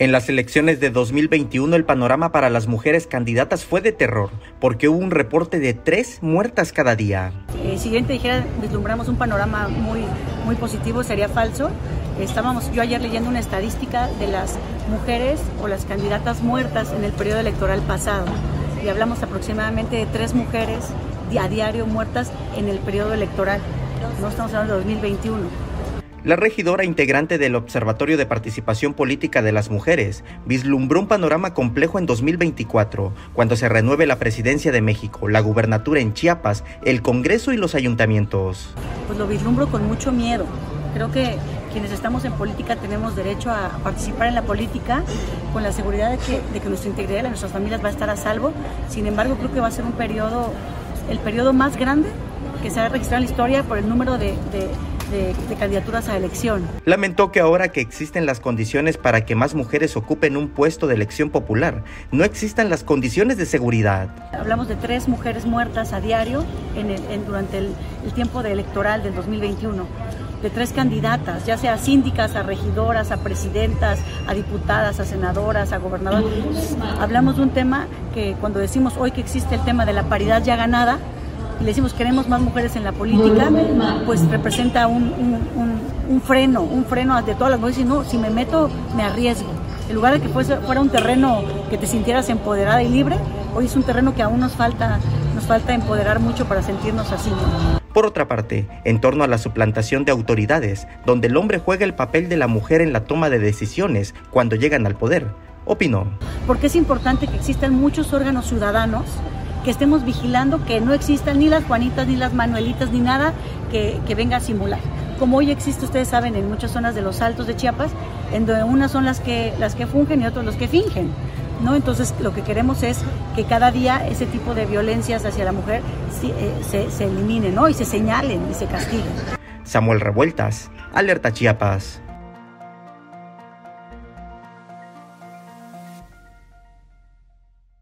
En las elecciones de 2021 el panorama para las mujeres candidatas fue de terror, porque hubo un reporte de tres muertas cada día. Eh, si bien te dijera, vislumbramos un panorama muy, muy positivo, sería falso. Estábamos yo ayer leyendo una estadística de las mujeres o las candidatas muertas en el periodo electoral pasado. Y hablamos aproximadamente de tres mujeres a diario muertas en el periodo electoral. No estamos hablando de 2021. La regidora integrante del Observatorio de Participación Política de las Mujeres vislumbró un panorama complejo en 2024, cuando se renueve la presidencia de México, la gubernatura en Chiapas, el Congreso y los ayuntamientos. Pues lo vislumbro con mucho miedo. Creo que quienes estamos en política tenemos derecho a participar en la política con la seguridad de que, de nuestra integridad de nuestras familias va a estar a salvo. Sin embargo, creo que va a ser un periodo, el periodo más grande que se ha registrado en la historia por el número de, candidaturas a elección. Lamentó que ahora que existen las condiciones para que más mujeres ocupen un puesto de elección popular, no existan las condiciones de seguridad. Hablamos de tres mujeres muertas a diario en durante el, tiempo de electoral del 2021 de tres candidatas, ya sea síndicas, a regidoras, a presidentas, a diputadas, a senadoras, a gobernadoras. Hablamos de un tema que cuando decimos hoy que existe el tema de la paridad ya ganada, y le decimos queremos más mujeres en la política, pues representa un, freno, un freno de todas las mujeres y no, si me meto me arriesgo. En lugar de que fuera un terreno que te sintieras empoderada y libre, hoy es un terreno que aún nos falta, nos falta empoderar mucho para sentirnos así. Por otra parte, en torno a la suplantación de autoridades, donde el hombre juega el papel de la mujer en la toma de decisiones cuando llegan al poder, opinó. Porque es importante que existan muchos órganos ciudadanos que estemos vigilando que no existan ni las Juanitas, ni las Manuelitas, ni nada que, venga a simular. Como hoy existe, ustedes saben, en muchas zonas de los altos de Chiapas, en donde unas son las que, las que fungen y otros los que fingen. ¿no? Entonces lo que queremos es que cada día ese tipo de violencias hacia la mujer eh, se, se eliminen ¿no? y se señalen y se castiguen. Samuel Revueltas, Alerta Chiapas.